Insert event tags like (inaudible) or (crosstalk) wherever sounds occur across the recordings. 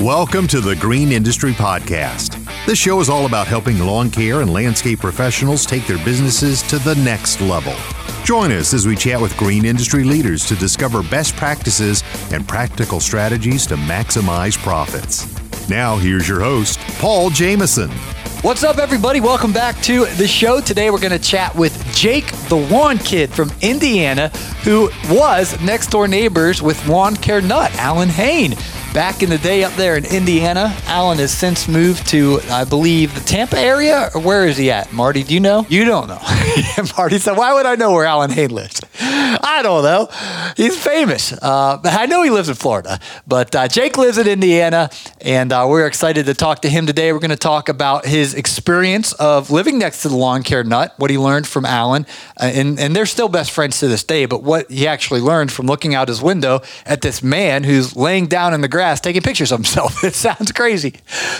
Welcome to the Green Industry Podcast. This show is all about helping lawn care and landscape professionals take their businesses to the next level. Join us as we chat with green industry leaders to discover best practices and practical strategies to maximize profits. Now, here's your host, Paul Jamison. What's up, everybody? Welcome back to the show. Today, we're going to chat with Jake, the lawn kid from Indiana, who was next door neighbors with Lawn Care Nut, Allyn Hane back in the day up there in Indiana. Allyn has since moved to, I believe, the Tampa area. Or where is he at? Marty, do you know? You don't know. (laughs) Marty said, Why would I know where Allyn Hane lives? (laughs) I don't know. He's famous. Uh, I know he lives in Florida, but uh, Jake lives in Indiana, and uh, we're excited to talk to him today. We're going to talk about his experience of living next to the lawn care nut, what he learned from Allyn, uh, and, and they're still best friends to this day, but what he actually learned from looking out his window at this man who's laying down in the grass taking pictures of himself. (laughs) It sounds crazy,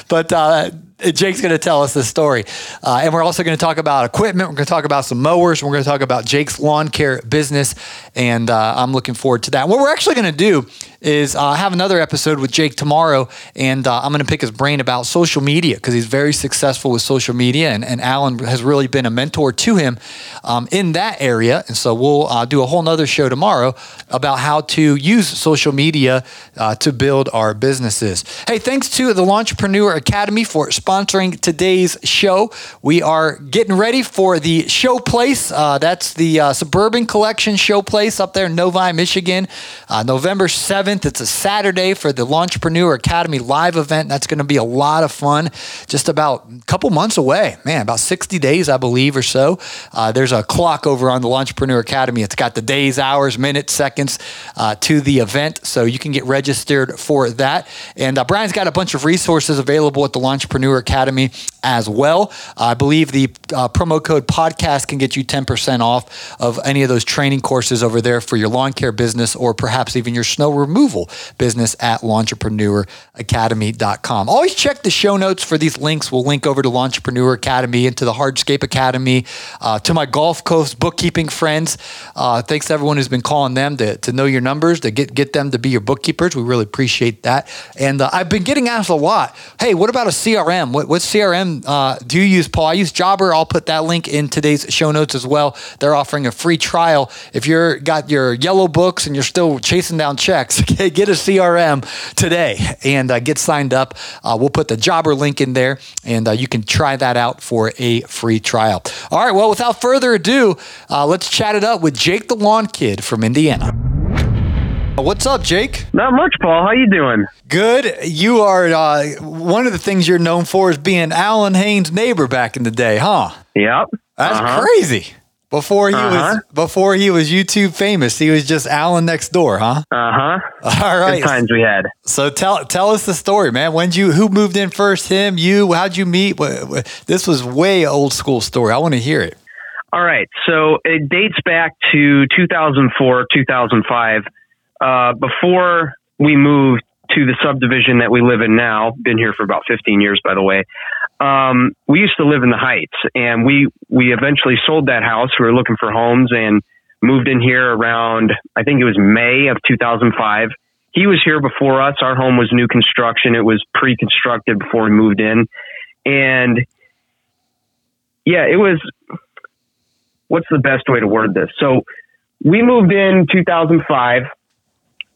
but uh, Jake's going to tell us the story. Uh, and we're also going to talk about equipment. We're going to talk about some mowers. We're going to talk about Jake's lawn care business. And uh, I'm looking forward to that. What we're actually going to do is uh, have another episode with Jake tomorrow. And uh, I'm going to pick his brain about social media because he's very successful with social media. And, and Allyn has really been a mentor to him um, in that area. And so we'll uh, do a whole nother show tomorrow about how to use social media uh, to build our businesses. Hey, thanks to the Lawntrepreneur Academy for sponsoring today's show. We are getting ready for the show place. Uh, that's the uh, Suburban Collection show place up there in Novi, Michigan. Uh, November 7th. It's a Saturday for the Lawntrepreneur Academy live event. That's going to be a lot of fun. Just about a couple months away. Man, about 60 days, I believe, or so. Uh, there's a clock over on the Lawntrepreneur Academy. It's got the days, hours, minutes, seconds uh, to the event. So you can get registered for that. And uh, Brian's got a bunch of resources available at the Lawntrepreneur Academy as well. I believe the uh, promo code podcast can get you 10% off of any of those training courses over there for your lawn care business or perhaps even your snow removal business at lawntrepreneur.academy.com. Always check the show notes for these links. We'll link over to Lawntrepreneur Academy and to the Hardscape Academy, uh, to my Gulf Coast bookkeeping friends. Uh, thanks to everyone who's been calling them to, to know your numbers, to get, get them to be your bookkeepers. We really appreciate that. And uh, I've been getting asked a lot hey, what about a CRM? What, what CRM uh, do use, Paul? I use Jobber. I'll put that link in today's show notes as well. They're offering a free trial. If you're got your yellow books and you're still chasing down checks, (laughs) get a CRM today and uh, get signed up. Uh, we'll put the Jobber link in there, and uh, you can try that out for a free trial. All right. Well, without further ado, uh, let's chat it up with Jake the Lawn Kid from Indiana. What's up, Jake? Not much, Paul. How you doing? Good. You are uh, one of the things you're known for is being Allyn Hane's neighbor back in the day, huh? Yep. That's Uh-huh. crazy. Before he Uh-huh. was before he was YouTube famous, he was just Allyn next door, huh? Uh huh. (laughs) All right. Good times we had. So tell tell us the story, man. When you who moved in first? Him? You? How'd you meet? This was way old school story. I want to hear it. All right. So it dates back to 2004, 2005. Uh, before we moved to the subdivision that we live in now, been here for about 15 years, by the way. Um, we used to live in the Heights, and we we eventually sold that house. We were looking for homes and moved in here around I think it was May of 2005. He was here before us. Our home was new construction. It was pre-constructed before we moved in, and yeah, it was. What's the best way to word this? So we moved in 2005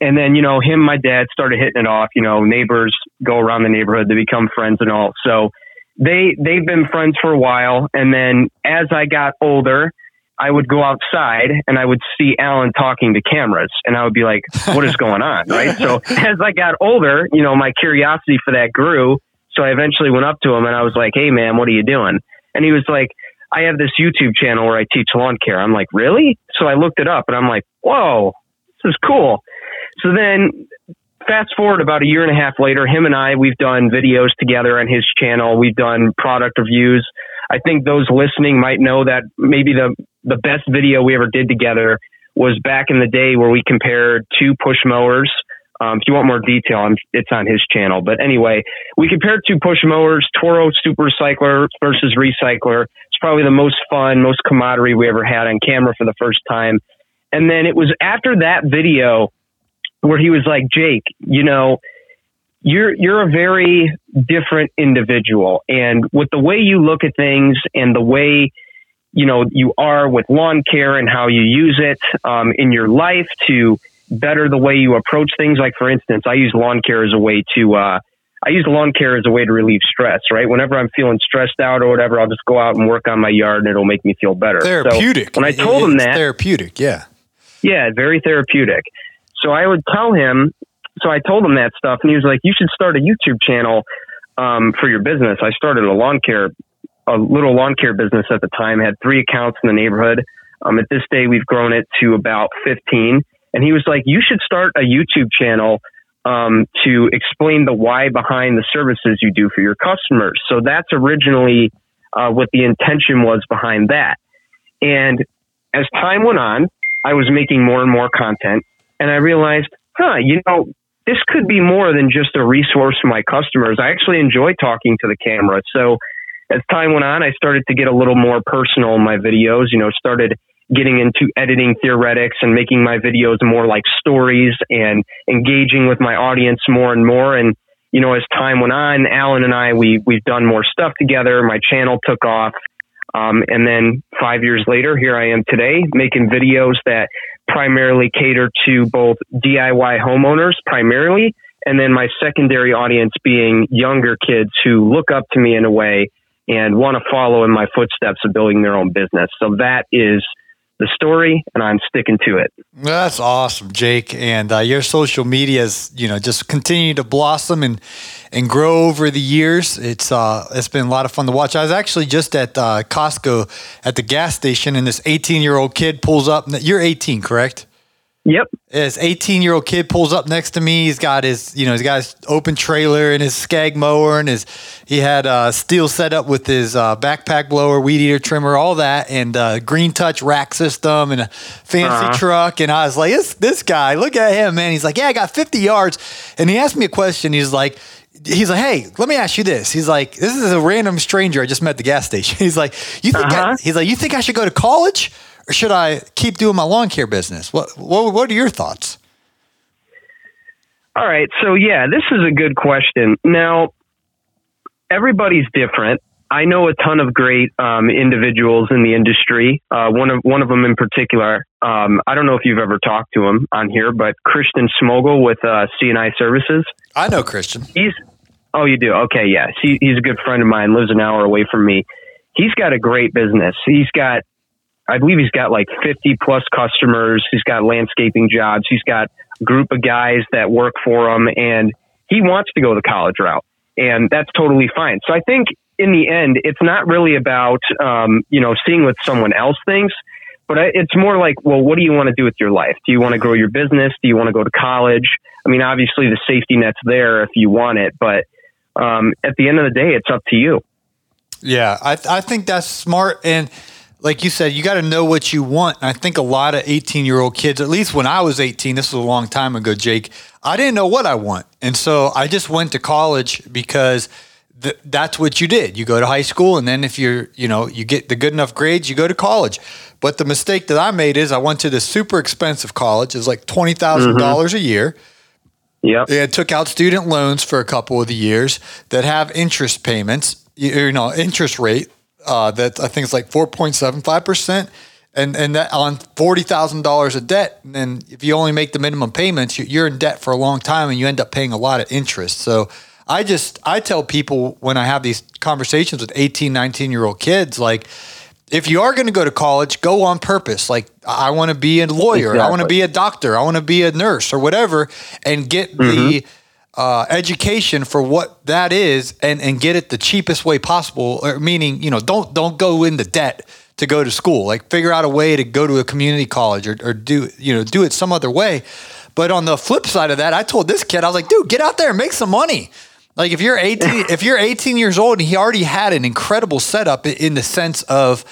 and then you know him and my dad started hitting it off you know neighbors go around the neighborhood they become friends and all. So they they've been friends for a while. And then as i got older i would go outside and i would see allyn talking to cameras and i would be like what is going on? (laughs) Right? So as i got older you know my curiosity for that grew. So i eventually went up to him and i was like hey man what are you doing? And he was like i have this youtube channel where i teach lawn care. I'm like really? So i looked it up and i'm like whoa this is cool so then fast forward about a year and a half later, him and I, we've done videos together on his channel. We've done product reviews. I think those listening might know that maybe the, the best video we ever did together was back in the day where we compared two push mowers. Um, if you want more detail, I'm, it's on his channel. But anyway, we compared two push mowers, Toro Super Recycler versus Recycler. It's probably the most fun, most camaraderie we ever had on camera for the first time. And then it was after that video where he was like, Jake, you know, you're you're a very different individual, and with the way you look at things and the way you know you are with lawn care and how you use it um, in your life to better the way you approach things. Like for instance, I use lawn care as a way to uh, I use lawn care as a way to relieve stress. Right, whenever I'm feeling stressed out or whatever, I'll just go out and work on my yard, and it'll make me feel better. Therapeutic. So when I told him that, therapeutic. Yeah. Yeah, very therapeutic. So I would tell him. So I told him that stuff, and he was like, "You should start a YouTube channel um, for your business." I started a lawn care, a little lawn care business at the time. Had three accounts in the neighborhood. Um, at this day, we've grown it to about fifteen. And he was like, "You should start a YouTube channel." Um, to explain the why behind the services you do for your customers. So that's originally uh, what the intention was behind that. And as time went on, I was making more and more content, and I realized, huh, you know, this could be more than just a resource for my customers. I actually enjoy talking to the camera. So as time went on, I started to get a little more personal in my videos, you know, started getting into editing theoretics and making my videos more like stories and engaging with my audience more and more. And, you know, as time went on, Allyn and I, we, we've done more stuff together. My channel took off. Um, and then five years later, here I am today making videos that primarily cater to both DIY homeowners primarily, and then my secondary audience being younger kids who look up to me in a way and want to follow in my footsteps of building their own business. So that is the story, and I'm sticking to it. That's awesome, Jake. And uh, your social media is, you know, just continue to blossom and and grow over the years. It's uh, it's been a lot of fun to watch. I was actually just at uh, Costco at the gas station, and this 18 year old kid pulls up. You're 18, correct? Yep. This 18 year old kid pulls up next to me. He's got his, you know, he's got his open trailer and his Scag mower and his, he had uh, steel set up with his uh, backpack blower, weed eater trimmer, all that, and uh, green touch rack system and a fancy uh-huh. truck. And I was like, this, this guy, look at him, man. He's like, yeah, I got 50 yards. And he asked me a question. He's like, he's like, hey, let me ask you this. He's like, this is a random stranger I just met at the gas station. (laughs) He's like, you think, uh-huh. I, he's like, you think I should go to college? Or should I keep doing my lawn care business? What what, what are your thoughts? All right, so yeah, this is a good question. Now, everybody's different. I know a ton of great um, individuals in the industry. Uh, one of one of them in particular. Um, I don't know if you've ever talked to him on here, but Christian Smogel with uh, CNI Services. I know Christian. He's oh, you do? Okay, yeah. He, he's a good friend of mine. Lives an hour away from me. He's got a great business. He's got I believe he's got like 50 plus customers. He's got landscaping jobs. He's got a group of guys that work for him and he wants to go the college route and that's totally fine. So I think in the end, it's not really about, um, you know, seeing what someone else thinks, but it's more like, well, what do you want to do with your life? Do you want to grow your business? Do you want to go to college? I mean, obviously the safety net's there if you want it, but, um, at the end of the day, it's up to you. Yeah. I, I think that's smart. And, like you said, you got to know what you want. And I think a lot of 18 year old kids, at least when I was 18, this was a long time ago, Jake, I didn't know what I want. And so I just went to college because th- that's what you did. You go to high school and then if you're, you know, you get the good enough grades, you go to college. But the mistake that I made is I went to this super expensive college. It's like 20,000 mm-hmm. dollars a year. Yeah. And took out student loans for a couple of the years that have interest payments, you know, interest rate uh, that I think it's like 4.75 percent, and and that on forty thousand dollars of debt. And then if you only make the minimum payments, you're in debt for a long time, and you end up paying a lot of interest. So I just I tell people when I have these conversations with 18, 19 year old kids, like if you are going to go to college, go on purpose. Like I want to be a lawyer, exactly. I want to be a doctor, I want to be a nurse or whatever, and get mm-hmm. the uh, education for what that is and, and get it the cheapest way possible. Or meaning, you know, don't don't go into debt to go to school. Like figure out a way to go to a community college or, or do you know do it some other way. But on the flip side of that, I told this kid, I was like, dude, get out there and make some money. Like if you're 18, if you're 18 years old and he already had an incredible setup in the sense of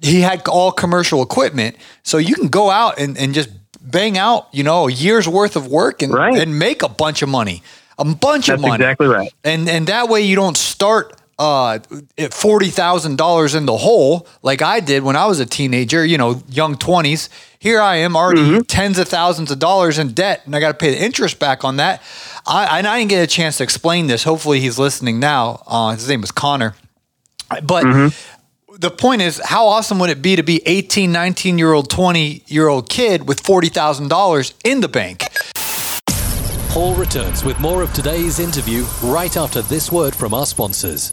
he had all commercial equipment, so you can go out and, and just bang out, you know, a year's worth of work and, right. and make a bunch of money a bunch That's of money. Exactly right. And and that way you don't start uh, forty thousand dollars in the hole like I did when I was a teenager. You know, young twenties. Here I am already mm-hmm. tens of thousands of dollars in debt, and I got to pay the interest back on that. I, and I didn't get a chance to explain this. Hopefully, he's listening now. Uh, his name was Connor, but. Mm-hmm the point is, how awesome would it be to be 18, 19 year old, 20 year old kid with $40,000 in the bank? Paul returns with more of today's interview right after this word from our sponsors.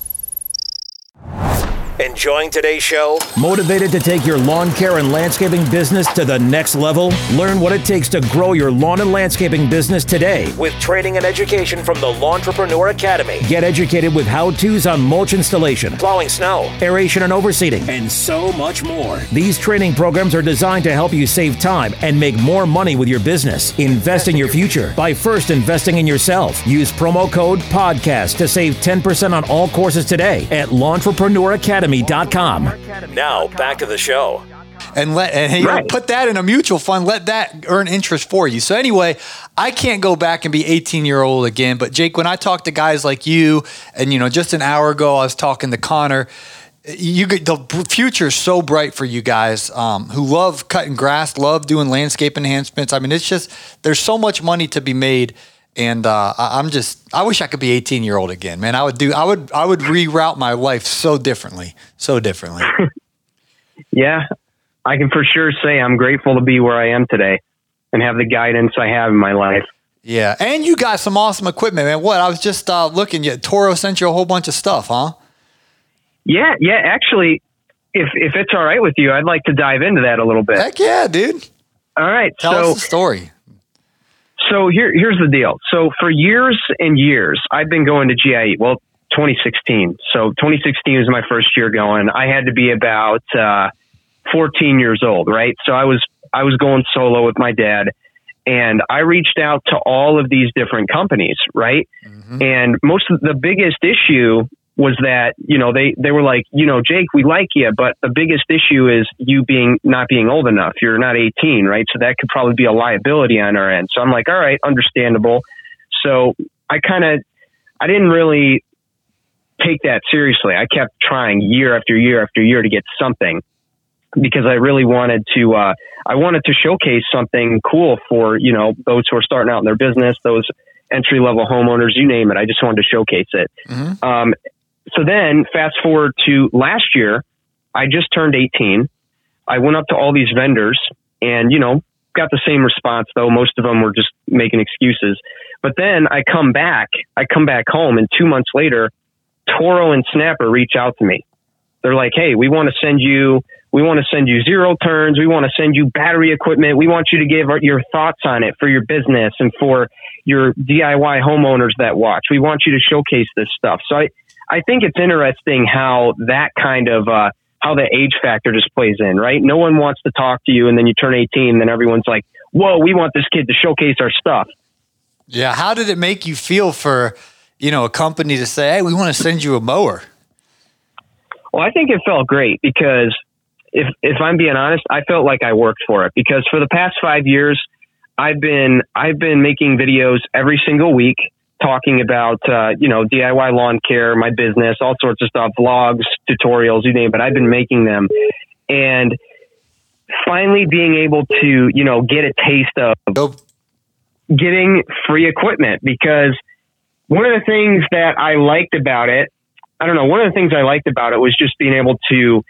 Enjoying today's show? Motivated to take your lawn care and landscaping business to the next level? Learn what it takes to grow your lawn and landscaping business today. With training and education from the Lawntrepreneur Academy. Get educated with how to's on mulch installation, plowing snow, aeration and overseeding, and so much more. These training programs are designed to help you save time and make more money with your business. Invest in your future by first investing in yourself. Use promo code PODCAST to save 10% on all courses today at Lawntrepreneur Academy academy.com. Now, back to the show. And let and you right. put that in a mutual fund. Let that earn interest for you. So anyway, I can't go back and be 18 year old again. But Jake, when I talk to guys like you, and you know, just an hour ago I was talking to Connor. You get the future is so bright for you guys um, who love cutting grass, love doing landscape enhancements. I mean, it's just there's so much money to be made and uh, I, am just I wish I could be 18 year old again, man. I would do I would I would reroute my life so differently, so differently. (laughs) yeah, I can for sure say I'm grateful to be where I am today and have the guidance I have in my life. Yeah, and you got some awesome equipment, man. What I was just uh, looking, at Toro sent you a whole bunch of stuff, huh? Yeah, yeah. Actually, if if it's all right with you, I'd like to dive into that a little bit. Heck yeah, dude. All right. Tell so, us the story. So here, here's the deal. So for years and years, I've been going to GIE. Well, 2016. So 2016 was my first year going. I had to be about uh, 14 years old, right? So I was I was going solo with my dad, and I reached out to all of these different companies, right? Mm-hmm. And most of the biggest issue was that you know they they were like you know Jake we like you but the biggest issue is you being not being old enough. You're not 18 right? So that could probably be a liability on our end. So I'm like all right understandable. So I kind of I didn't really take that seriously. I kept trying year after year after year to get something because I really wanted to uh, I wanted to showcase something cool for you know those who are starting out in their business those entry level homeowners you name it. I just wanted to showcase it. Mm-hmm. um, so then fast forward to last year, I just turned 18. I went up to all these vendors and, you know, got the same response though. Most of them were just making excuses. But then I come back, I come back home and two months later, Toro and Snapper reach out to me. They're like, Hey, we want to send you, we want to send you zero turns. We want to send you battery equipment. We want you to give your thoughts on it for your business and for your DIY homeowners that watch. We want you to showcase this stuff. So I, I think it's interesting how that kind of uh, how the age factor just plays in, right? No one wants to talk to you, and then you turn 18, and then everyone's like, "Whoa, we want this kid to showcase our stuff." Yeah, how did it make you feel for you know a company to say, "Hey, we want to send you a mower"? Well, I think it felt great because if if I'm being honest, I felt like I worked for it because for the past five years, I've been I've been making videos every single week talking about, uh, you know, DIY lawn care, my business, all sorts of stuff, vlogs, tutorials, you name it. I've been making them. And finally being able to, you know, get a taste of getting free equipment because one of the things that I liked about it, I don't know, one of the things I liked about it was just being able to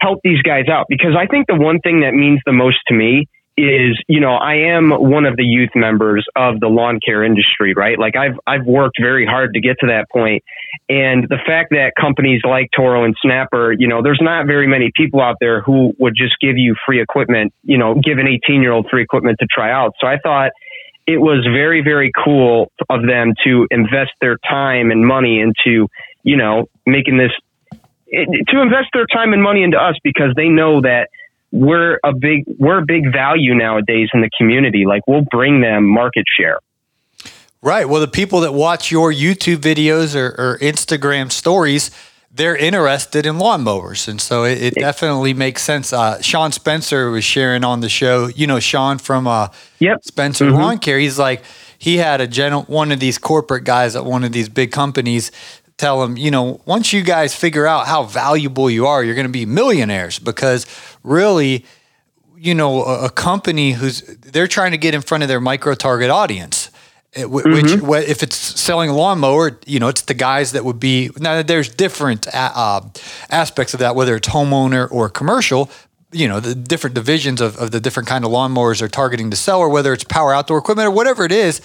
help these guys out because I think the one thing that means the most to me is, you know, I am one of the youth members of the lawn care industry, right? Like I've, I've worked very hard to get to that point. And the fact that companies like Toro and Snapper, you know, there's not very many people out there who would just give you free equipment, you know, give an 18 year old free equipment to try out. So I thought it was very, very cool of them to invest their time and money into, you know, making this, to invest their time and money into us because they know that we're a big we're a big value nowadays in the community. Like we'll bring them market share. Right. Well, the people that watch your YouTube videos or, or Instagram stories, they're interested in lawnmowers, and so it, it definitely makes sense. Uh, Sean Spencer was sharing on the show. You know, Sean from uh, yep. Spencer mm-hmm. Lawn Care. He's like he had a general one of these corporate guys at one of these big companies tell them, you know, once you guys figure out how valuable you are, you're going to be millionaires because really, you know, a, a company who's they're trying to get in front of their micro target audience. It, wh- Mm-hmm. Which, if it's selling a lawnmower, you know, it's the guys that would be. Now, there's different uh, aspects of that, whether it's homeowner or commercial. You know, the different divisions of, of the different kind of lawnmowers are targeting to sell, or whether it's power outdoor equipment or whatever it is.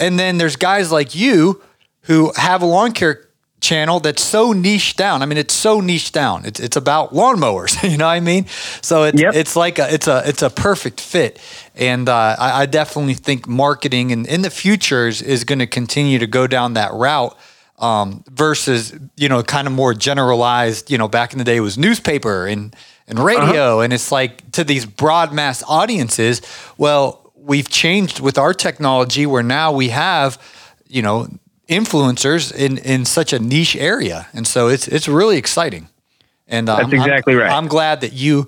And then there's guys like you who have a lawn care channel that's so niche down. I mean, it's so niche down. It's it's about lawnmowers. (laughs) You know what I mean? So it's Yep. it's like a it's a it's a perfect fit. And uh, I, I definitely think marketing and in the future is, is going to continue to go down that route. Um, versus, you know, kind of more generalized, you know, back in the day it was newspaper and, and radio. And it's like to these broad mass audiences, well, we've changed with our technology where now we have, you know, influencers in, in such a niche area. And so it's, it's really exciting. And uh, That's I'm- I'm- exactly right. I'm glad that you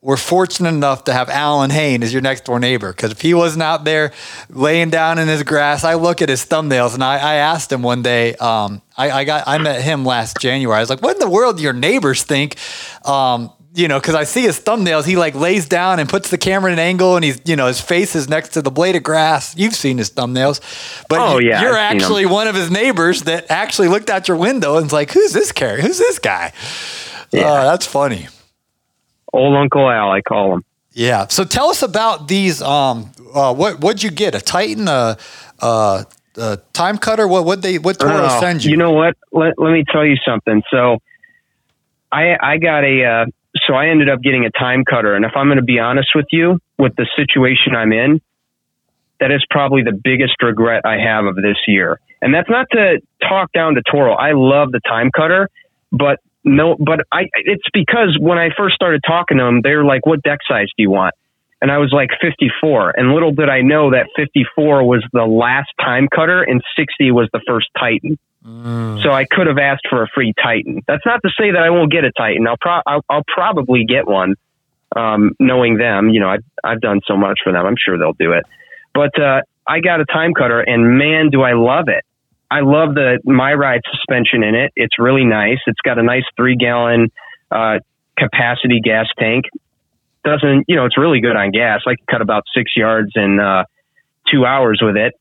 were fortunate enough to have Allyn Hane as your next door neighbor. Because if he wasn't out there laying down in his grass, I look at his thumbnails and I, I asked him one day. Um, I, I got I met him last January. I was like, "What in the world do your neighbors think?" Um, you know, because I see his thumbnails. He like lays down and puts the camera in an angle, and he's you know his face is next to the blade of grass. You've seen his thumbnails, but Oh, yeah, you're I've actually one of his neighbors that actually looked out your window and was like, "Who's this character? Who's this guy?" Yeah. Uh, that's funny. Old Uncle Al, I call him. Yeah. So tell us about these. Um, uh, what what'd you get? A Titan, a, a, a time cutter? What what they what Toro Oh, send you? you? know what? Let, let me tell you something. So, I I got a uh, so I ended up getting a time cutter, and if I'm going to be honest with you, with the situation I'm in, that is probably the biggest regret I have of this year. And that's not to talk down to Toro. I love the time cutter, but no, but I it's because when I first started talking to them, they were like, "What deck size do you want?" And I was like 54. And little did I know that 54 was the last time cutter and 60 was the first Titan. So I could have asked for a free Titan. That's not to say that I won't get a Titan. I'll, pro- I'll, I'll probably get one. Um, knowing them, you know, I've, I've done so much for them. I'm sure they'll do it. But, uh, I got a time cutter and man, do I love it. I love the my ride suspension in it. It's really nice. It's got a nice three gallon, uh, capacity gas tank. Doesn't, you know, it's really good on gas. I can cut about six yards in, uh, two hours with it.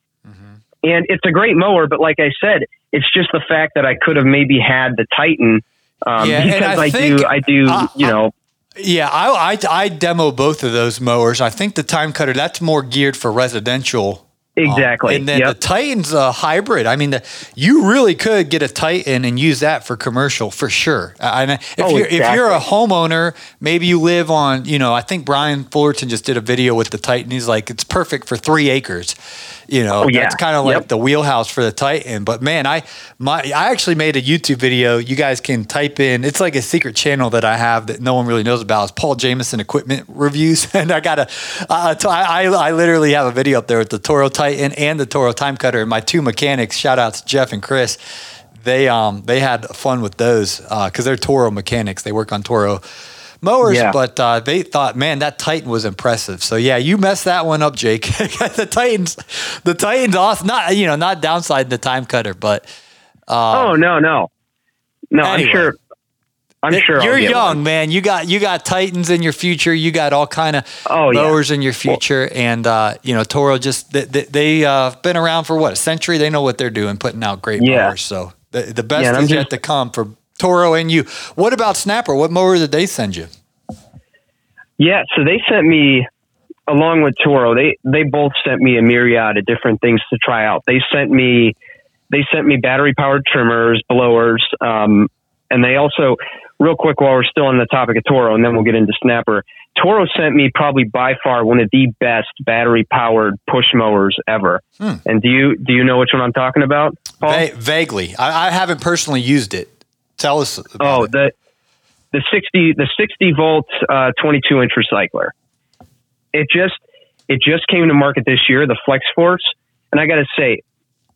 And it's a great mower, but like I said, it's just the fact that I could have maybe had the Titan. Um, Yeah, because I I, think- do, I do, uh, you know, Yeah, I, I I demo both of those mowers. I think the time cutter that's more geared for residential. um, exactly. and then Yep. the Titan's a hybrid. I mean, the, you really could get a Titan and use that for commercial for sure. I, I- if, Oh, you're, if you're a homeowner, maybe you live on, you know, I think Brian Fullerton just did a video with the Titan. He's like, it's perfect for three acres. You know, Oh, yeah. that's kind of like Yep. the wheelhouse for the Titan. But man, I my I actually made a YouTube video. You guys can type in. It's like a secret channel that I have that no one really knows about. It's Paul Jamison Equipment Reviews, (laughs) and I got a. Uh, t- I, I literally have a video up there with the Toro Titan and the Toro Time Cutter. And my two mechanics. Shout out to Jeff and Chris. They um they had fun with those Uh because they're Toro mechanics. They work on Toro mowers, Yeah. but uh, they thought, man, that Titan was impressive. So yeah, you messed that one up, Jake. (laughs) the Titans, the Titans, off, Not you know, not downside the time cutter, but oh, no, no. No, anyway. I'm sure. I'm Th- sure you're young, one. man. You got you got Titans in your future. You got all kind of Oh, yeah. mowers in your future, and uh, you know Toro just they, they, they uh, been around for what a century. They know what they're doing, putting out great Yeah. mowers. So the, the best Yeah, is yet to come for Toro and you. What about Snapper? What mower did they send you? Yeah, so they sent me along with Toro. They they both sent me a myriad of different things to try out. They sent me they sent me battery powered trimmers, blowers, um, and they also real quick while we're still on the topic of Toro, and then we'll get into Snapper. Toro sent me probably by far one of the best battery powered push mowers ever. And do you do you know which one I'm talking about, Paul? Va- vaguely, I, I haven't personally used it. Tell us. About Oh, it. the the sixty the sixty volt uh, twenty two inch recycler. It just it just came to market this year, the Flex Force, and I got to say,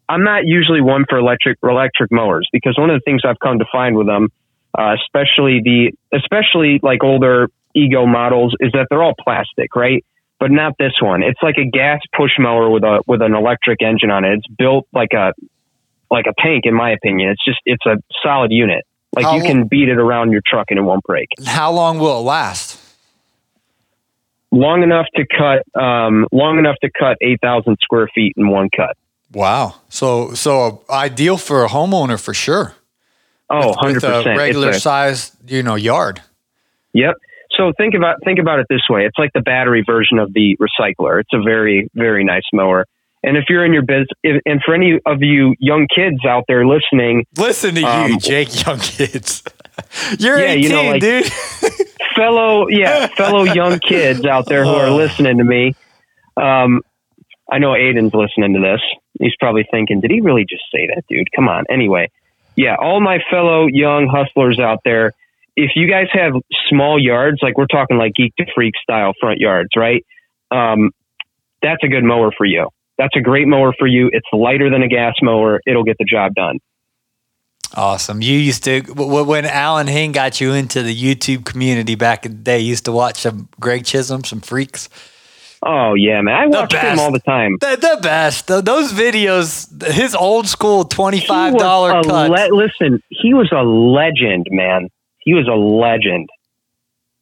I'm not usually one for electric electric mowers because one of the things I've come to find with them, uh, especially the especially like older Ego models, is that they're all plastic, right? But not this one. It's like a gas push mower with a with an electric engine on it. It's built like a like a tank, in my opinion. It's just it's a solid unit. Like How you can beat it around your truck and it won't break. How long will it last? Long enough to cut, um, long enough to cut eight thousand square feet in one cut. Wow. So so ideal for a homeowner for sure. Oh, With 100 a percent. regular size, you know, yard. Yep. So think about think about it this way. It's like the battery version of the recycler. It's a very very nice mower. And if you're in your business, and for any of you young kids out there listening, Listen to you, Um, Jake, young kids. (laughs) You're Yeah, 18, you know, like- dude. (laughs) fellow yeah fellow young kids out there who are listening to me, um, I know Aiden's listening to this. He's probably thinking, did he really just say that, dude? Come on. Anyway, yeah, all my fellow young hustlers out there, if you guys have small yards, like we're talking like geek to freak style front yards, right? Um, that's a good mower for you. That's a great mower for you. It's lighter than a gas mower. It'll get the job done. Awesome. You used to when Allyn Hane got you into the YouTube community back in the day. You used to watch some Greg Chisholm, some freaks. Oh yeah, man. I watch him all the time. The, the best. Th- those videos, his old school twenty-five dollar dollar was a cuts. le- listen, he was a legend, man. He was a legend.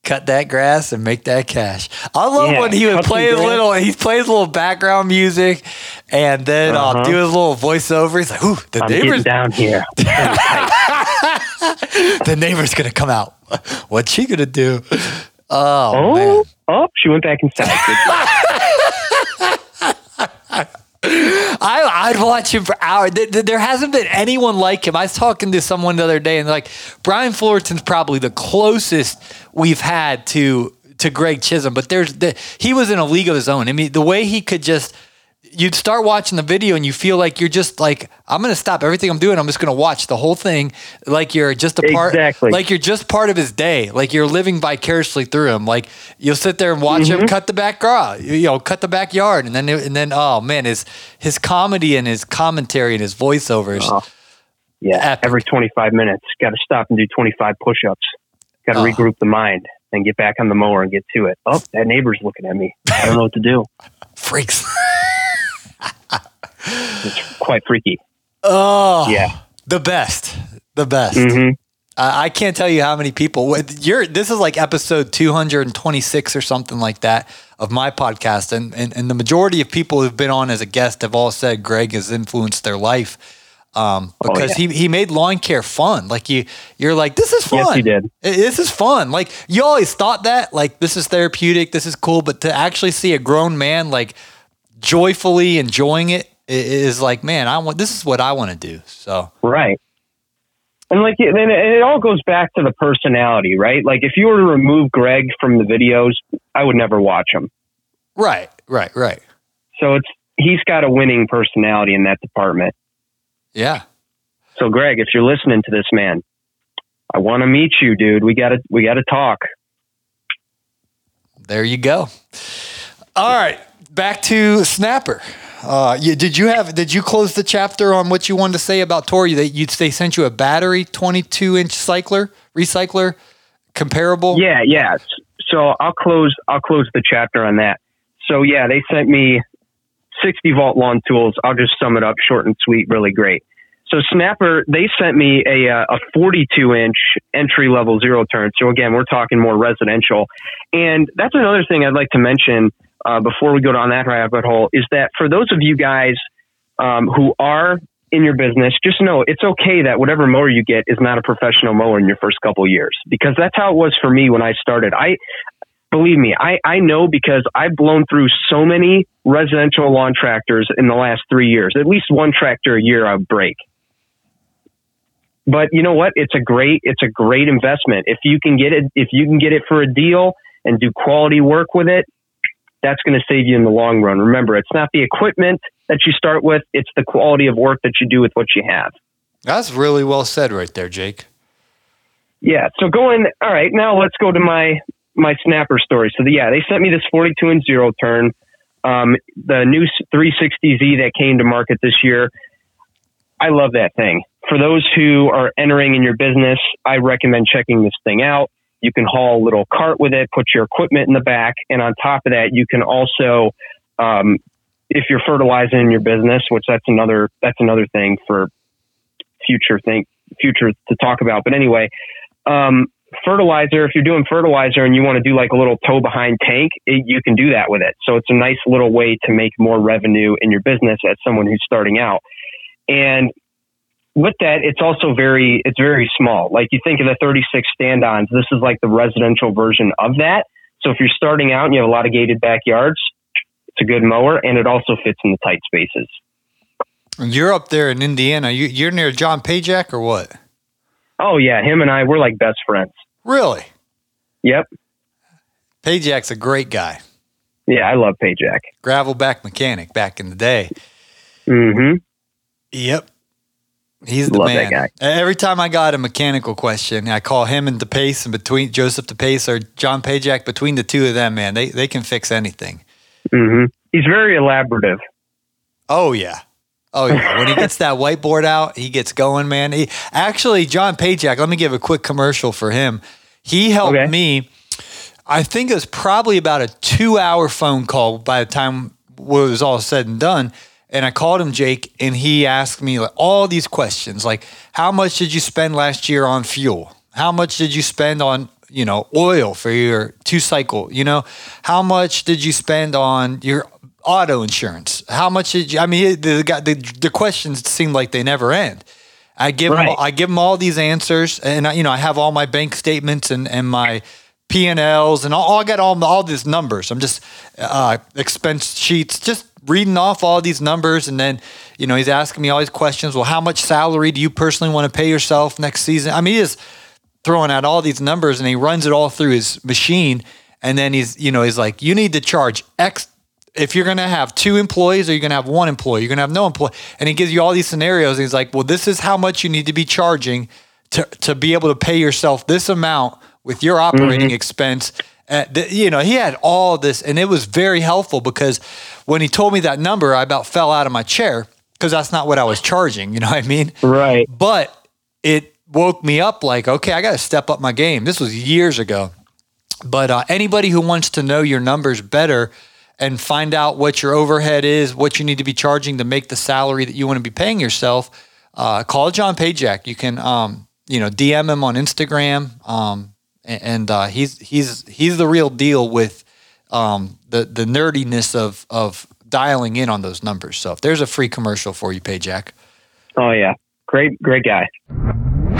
Cut that grass and make that cash. I love Yeah, when he would play a grass. little. He plays a little background music, and then uh Uh-huh. do his little voiceover. He's like, "Ooh, the I'm neighbors, down here. (laughs) (laughs) the neighbor's gonna come out. What's she gonna do?" Oh, Oh, man. oh, she went back inside. (laughs) I, I'd watch him for hours. There hasn't been anyone like him. I was talking to someone the other day, and like, Brian Fullerton's probably the closest we've had to to Greg Chisholm. But there's the, he was in a league of his own. I mean, the way he could just you'd start watching the video and you feel like you're just like I'm going to stop everything I'm doing. I'm just going to watch the whole thing like you're just a part Exactly. like you're just part of his day. Like you're living vicariously through him. Like you'll sit there and watch Mm-hmm. him cut the back grass, you know, cut the backyard and then and then oh man, his his comedy and his commentary and his voiceovers. Oh. Yeah, Epic. every 25 minutes, got to stop and do 25 push-ups. Got to Oh. regroup the mind and get back on the mower and get to it. Oh, that neighbor's looking at me. I don't know what to do. (laughs) Freaks. It's (laughs) quite freaky. oh. Yeah. The best. The best. hmm I I can't tell you how many people. You're this is like episode 226 or something like that of my podcast, and, and and the majority of people who've been on as a guest have all said Greg has influenced their life um, Oh, because yeah. he he made lawn care fun. Like you, you're like this is fun. Yes, he did. This is fun. Like you always thought that like this is therapeutic, this is cool, but to actually see a grown man like joyfully enjoying it is like man, I want this is what I want to do. So Right. And like, and it, and it all goes back to the personality, right? Like, if you were to remove Greg from the videos, I would never watch him. right, right, right. So it's he's got a winning personality in that department. Yeah. So, Greg, if you're listening to this, man, I want to meet you, dude. We got to we got to talk. There you go. All right, back to Snapper. Uh, you, did you have? Did you close the chapter on what you wanted to say about Toro? That you they sent you a battery, twenty-two inch cycler, recycler, comparable. Yeah, yeah. So I'll close I'll close the chapter on that. So yeah, they sent me 60 volt lawn tools. I'll just sum it up short and sweet, really great. So Snapper, they sent me a uh, a 42 inch entry level zero turn. So again, we're talking more residential, and that's another thing I'd like to mention uh, before we go down that rabbit hole is that for those of you guys um, who are in your business, just know it's okay that whatever mower you get is not a professional mower in your first couple years because that's how it was for me when I started. I believe me, I, I know because I've blown through so many residential lawn tractors in the last three years. At least one tractor a year I break. But you know what? It's a great it's a great investment. If you can get it if you can get it for a deal and do quality work with it, that's going to save you in the long run. Remember, it's not the equipment that you start with, it's the quality of work that you do with what you have. That's really well said right there, Jake. Yeah. So going, all right, now let's go to my, my snapper story. So the, yeah, they sent me this 42 and zero turn. Um, the new 360Z that came to market this year. I love that thing. For those who are entering in your business, I recommend checking this thing out. You can haul a little cart with it, put your equipment in the back, and on top of that, you can also, um, if you're fertilizing in your business, which that's another that's another thing for future thing, future to talk about. But anyway, um, fertilizer, if you're doing fertilizer and you want to do like a little tow behind tank, it, you can do that with it. So it's a nice little way to make more revenue in your business as someone who's starting out. And with that, it's also very, it's very small. Like you think of the 36 stand-ons, this is like the residential version of that. So if you're starting out and you have a lot of gated backyards, it's a good mower and it also fits in the tight spaces. You're up there in Indiana. You, you're near John Pajak or what? Oh yeah, him and I, we're like best friends. Really? Yep. Pajak's a great guy. Yeah, I love Pajak. Gravelback mechanic back in the day. Mm-hmm. Yep. He's the Love man. Every time I got a mechanical question, I call him and DePace and between Joseph DePace or John Pajak, between the two of them, man, they, they can fix anything. Mm-hmm. He's very elaborative. Oh yeah. Oh yeah. When he gets that whiteboard out, he gets going, man. He actually John Pajak, let me give a quick commercial for him. He helped Okay. me. I think it was probably about a two hour phone call by the time it was all said and done. And I called him Jake and he asked me like all these questions like how much did you spend last year on fuel? How much did you spend on you know oil for your two cycle? You know how much did you spend on your auto insurance? How much did you? I mean, the the, the, the questions seem like they never end. I give Right. them, I give them all these answers, and I, you know I have all my bank statements and and my P and Ls and all. I got all all these numbers. I'm just uh, expense sheets, just reading off all these numbers, and then you know he's asking me all these questions. Well, how much salary do you personally want to pay yourself next season? I mean, he is throwing out all these numbers, and he runs it all through his machine, and then he's you know he's like, you need to charge X if you're going to have two employees or you're going to have one employee, you're going to have no employee. And he gives you all these scenarios. And he's like, well, this is how much you need to be charging to, to be able to pay yourself this amount with your operating expense. Uh, th- you know, he had all this and it was very helpful because when he told me that number, I about fell out of my chair because that's not what I was charging. You know what I mean? Right. But it woke me up like, okay, I got to step up my game. This was years ago. But uh, anybody who wants to know your numbers better and find out what your overhead is, what you need to be charging to make the salary that you want to be paying yourself, uh, call John Pajak. You can, um, you know, DM him on Instagram, um, a- and uh, he's he's he's the real deal with um, the the nerdiness of of dialing in on those numbers. So if there's a free commercial for you, Pajak. Oh yeah. Great, great guy.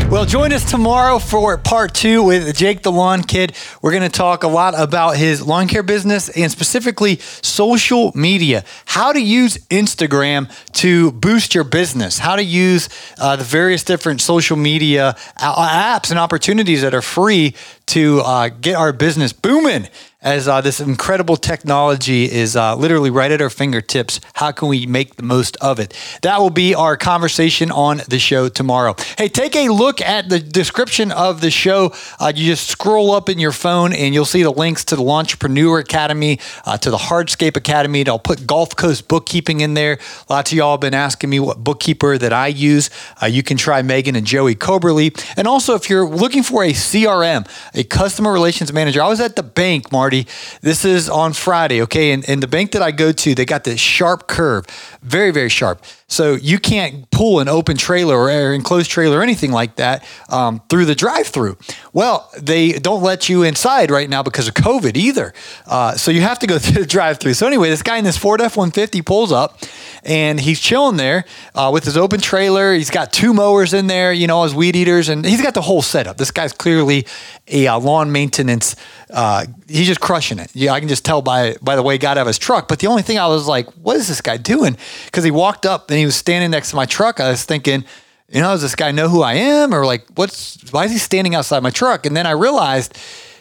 Well, join us tomorrow for part two with Jake the Lawn Kid. We're going to talk a lot about his lawn care business and specifically social media, how to use Instagram to boost your business, how to use uh, the various different social media apps and opportunities that are free to uh, get our business booming as uh, this incredible technology is uh, literally right at our fingertips. How can we make the most of it? That will be our conversation on the show tomorrow. Hey, take a look at the description of the show. Uh, you just scroll up in your phone and you'll see the links to the Lawntrepreneur Academy, uh, to the Hardscape Academy. And I'll put Gulf Coast Bookkeeping in there. Lots of y'all have been asking me what bookkeeper that I use. Uh, you can try Megan and Joey Coberly. And also, if you're looking for a CRM, a customer relations manager, I was at the bank, Marty. This is on Friday, okay? And, and the bank that I go to, they got this sharp curve, very, very sharp. So you can't pull an open trailer or an enclosed trailer or anything like that um, through the drive-through. Well, they don't let you inside right now because of COVID either. Uh, so you have to go (laughs) through the drive-through. So anyway, this guy in this Ford F-150 pulls up, and he's chilling there uh, with his open trailer. He's got two mowers in there, you know, his weed eaters, and he's got the whole setup. This guy's clearly a uh, lawn maintenance. Uh, he's just crushing it. Yeah, I can just tell by by the way he got out of his truck. But the only thing I was like, what is this guy doing? Because he walked up and he was standing next to my truck. I was thinking, you know, does this guy know who I am, or like, what's why is he standing outside my truck? And then I realized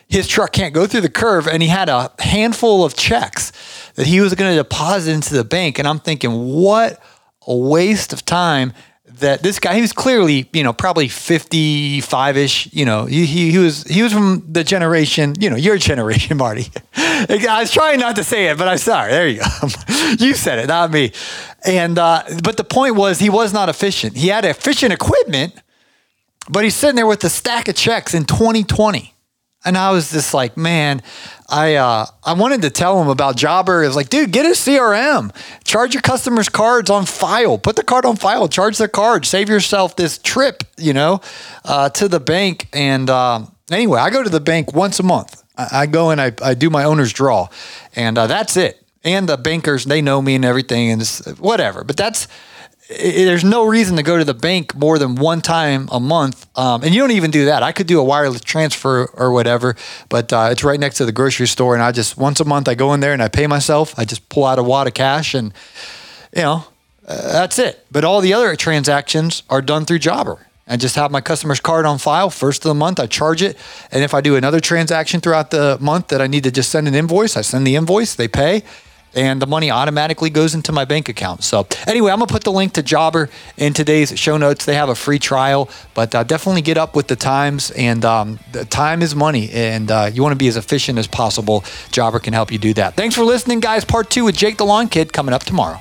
his truck can't go through the curve, and he had a handful of checks that he was going to deposit into the bank. And I'm thinking, what a waste of time that this guy he was clearly you know probably 55ish you know he, he, he was he was from the generation you know your generation (laughs) marty. I was trying not to say it but i'm sorry. There you go. (laughs) You said it not me. And uh, but the point was he was not efficient. He had efficient equipment but he's sitting there with a stack of checks in 2020 And I was just like, man, I uh, I wanted to tell him about Jobber. It was like, dude, get a CRM. Charge your customers' cards on file. Put the card on file. Charge their card. Save yourself this trip, you know, uh, to the bank. And um, anyway, I go to the bank once a month. I, I go and I, I do my owner's draw, and uh, that's it. And the bankers, they know me and everything, and whatever. But that's i- there's no reason to go to the bank more than one time a month. Um, and you don't even do that. I could do a wireless transfer or whatever, but uh, it's right next to the grocery store. And I just, once a month, I go in there and I pay myself. I just pull out a wad of cash and, you know, uh, that's it. But all the other transactions are done through Jobber. I just have my customer's card on file. First of the month, I charge it. And if I do another transaction throughout the month that I need to just send an invoice, I send the invoice, they pay, and the money automatically goes into my bank account. So, anyway, I'm going to put the link to Jobber in today's show notes. They have a free trial, but uh, definitely get up with the times. And um, the time is money, and uh, you want to be as efficient as possible. Jobber can help you do that. Thanks for listening, guys. Part two with Jake the Lawn Kid coming up tomorrow.